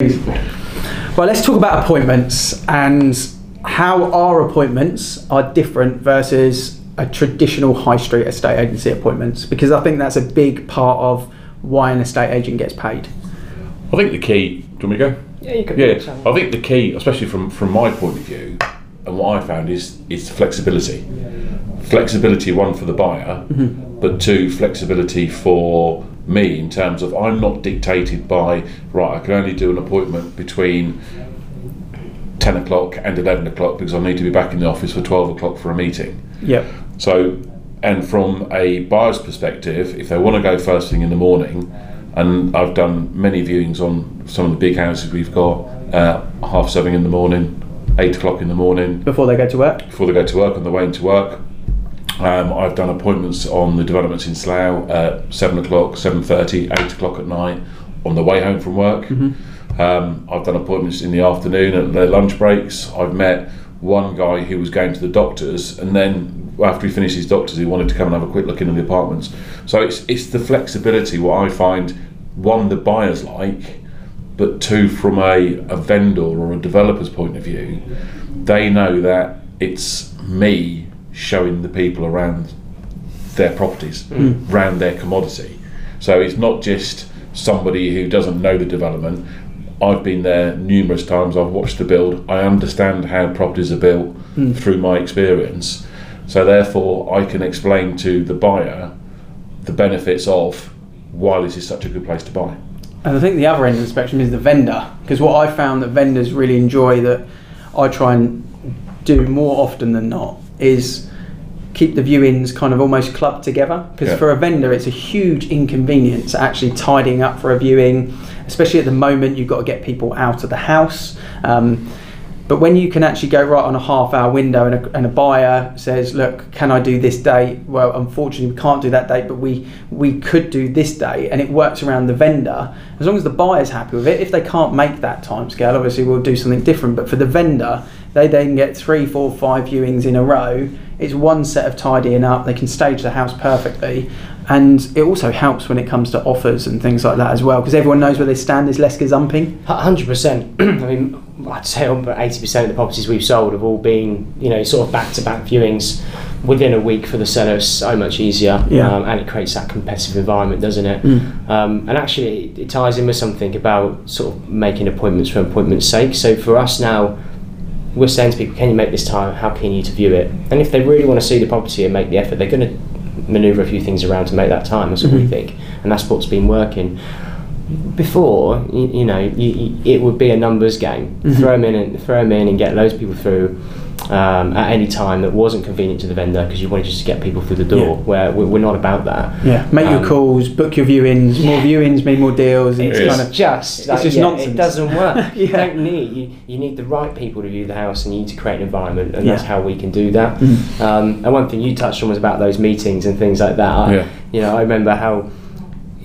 Well, let's talk about appointments and how our appointments are different versus a traditional high street estate agency appointments because I think that's a big part of why an estate agent gets paid. I think the key. Do you want me to go? Yeah, you can. Yeah, I think the key, especially from from my point of view, and what I found is is flexibility. Flexibility, one for the buyer, mm-hmm. but two flexibility for me in terms of I'm not dictated by right. I can only do an appointment between ten o'clock and eleven o'clock because I need to be back in the office for twelve o'clock for a meeting. Yeah. So, and from a buyer's perspective, if they want to go first thing in the morning, and I've done many viewings on some of the big houses we've got, uh, half seven in the morning, eight o'clock in the morning, Before they go to work. before they go to work on the way into work. Um, I've done appointments on the developments in Slough at seven o'clock, seven thirty, eight o'clock at night on the way home from work. Um, I've done appointments in the afternoon at their lunch breaks. I've met one guy who was going to the doctors, and then after he finished his doctors, he wanted to come and have a quick look in the apartments. So it's it's the flexibility what I find one the buyers like, but two from a, a vendor or a developer's point of view, they know that it's me showing the people around their properties, hmm. around their commodity. So it's not just somebody who doesn't know the development. I've been there numerous times. I've watched the build. I understand how properties are built hmm. through my experience. So therefore, I can explain to the buyer the benefits of why this is such a good place to buy. And I think the other end of the spectrum is the vendor because what I found that vendors really enjoy that I try and do more often than not is keep the viewings kind of almost clubbed together because Yeah. for a vendor it's a huge inconvenience actually tidying up for a viewing especially at the moment you've got to get people out of the house um, but when you can actually go right on a half hour window and a, and a buyer says, look, can I do this date? Well, unfortunately, we can't do that date, but we, we could do this date and it works around the vendor. As long as the buyer's happy with it, if they can't make that time scale, obviously we'll do something different. But for the vendor, they then get three, four, five viewings in a row. It's one set of tidying up. They can stage the house perfectly. And it also helps when it comes to offers and things like that as well, because everyone knows where they stand. There's less gazumping. Hundred percent. I mean, I'd say about eighty percent of the properties we've sold have all been, you know, sort of back-to-back viewings within a week for the seller. It's so much easier, Yeah. um, and it creates that competitive environment, doesn't it? Mm. Um, and actually, it, it ties in with something about sort of making appointments for appointment's sake. So for us now, we're saying to people, "Can you make this time? How keen are you to view it?" And if they really want to see the property and make the effort, they're going to manoeuvre a few things around to make that time. That's what we Mhm. think, and that's what's been working. Before, you, you know, you, you, it would be a numbers game. Mhm. Throw them in and throw 'em in and get loads of people through. Um, at any time that wasn't convenient to the vendor because you wanted just to get people through the door. Yeah. Where we're, we're not about that. Yeah, make your Um, calls, book your viewings. More viewings mean more deals. And It's, it's kind of just it's just yeah, nonsense. It doesn't work. You don't need you, you need the right people to view the house, and you need to create an environment, and that's how we can do that. Mm. Um, and one thing you touched on was about those meetings and things like that. I, Yeah. You know, I remember how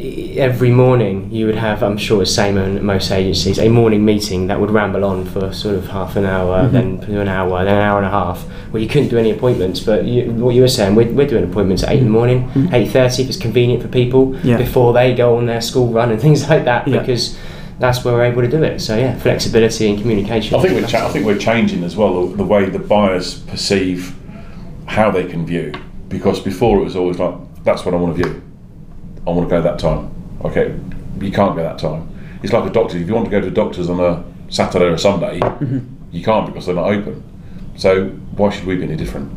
every morning you would have, I'm sure it's same in most agencies, a morning meeting that would ramble on for sort of half an hour, Mhm. then an hour, then an hour and a half, where you couldn't do any appointments. But you, what you were saying, we're, we're doing appointments at eight in the morning, Mhm. eight thirty if it's convenient for people Yeah. before they go on their school run and things like that, Yeah. because that's where we're able to do it. So yeah, flexibility and communication. I think we're cha- I think we're changing as well the, the way the buyers perceive how they can view because before it was always like that's what I want to view. I want to go that time. Okay, you can't go that time. It's like a doctor. If you want to go to doctors on a Saturday or Sunday, mm-hmm. you can't because they're not open. So why should we be any different?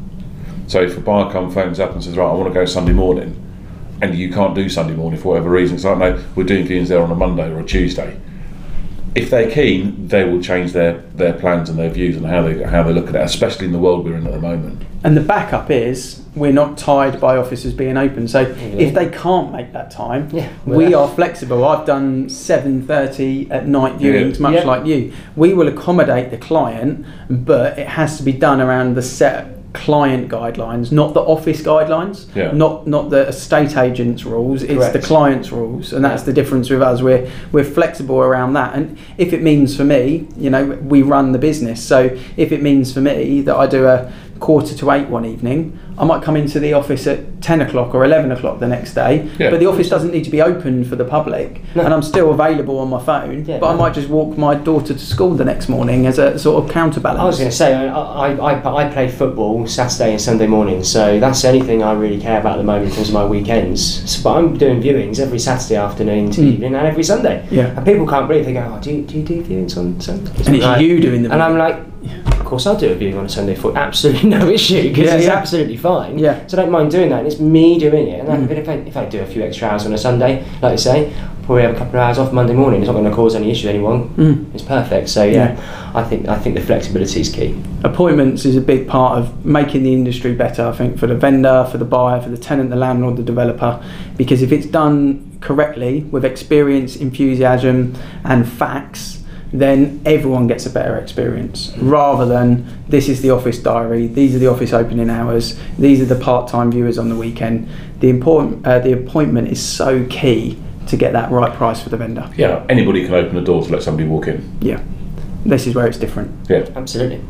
So if a buyer comes phones up and says, right, I want to go Sunday morning, and you can't do Sunday morning for whatever reason, it's like no, we're doing viewings there on a Monday or a Tuesday if they're keen, they will change their, their plans and their views and how they how they look at it, especially in the world we're in at the moment. And the backup is we're not tied by offices being open. So if they can't make that time, Yeah, we well- are flexible. I've done seven thirty at night Yeah. viewings, much Yeah. like you. We will accommodate the client, but it has to be done around the set client guidelines, not the office guidelines, Yeah. not not the estate agent's rules. It's the client's rules, and that's the difference with us. We're we're flexible around that. And if it means for me, you know, we run the business. So if it means for me that I do a quarter to eight one evening, I might come into the office at 10 o'clock or 11 o'clock the next day, Yeah. but the office doesn't need to be open for the public, No. and I'm still available on my phone, Yeah, but I might just walk my daughter to school the next morning as a sort of counterbalance. I was going to say, I, I, I, I play football Saturday and Sunday mornings, so that's the only thing I really care about at the moment in terms of my weekends. So, but I'm doing viewings every Saturday afternoon to Mm. evening and every Sunday. Yeah. And people can't believe, they go, oh, do you, do you do viewings on Sunday? And it's Like- you doing the And I'm like, of course I'll do a viewing on a Sunday for absolutely no issue because Yeah, it's yeah. absolutely fine. Yeah. So I don't mind doing that. And it's me doing it. And Mm. if, I, if I do a few extra hours on a Sunday, like you say, probably have a couple of hours off Monday morning. It's not going to cause any issue to anyone. Mm. It's perfect. So yeah, I think I think the flexibility is key. appointments is a big part of making the industry better, I think, for the vendor, for the buyer, for the tenant, the landlord, the developer. Because if it's done correctly with experience, enthusiasm, and facts, then everyone gets a better experience rather than this is the office diary, these are the office opening hours, these are the part time viewers on the weekend. The, important, uh, the appointment is so key to get that right price for the vendor. Yeah, anybody can open the door to let somebody walk in. Yeah, this is where it's different. Yeah. Absolutely.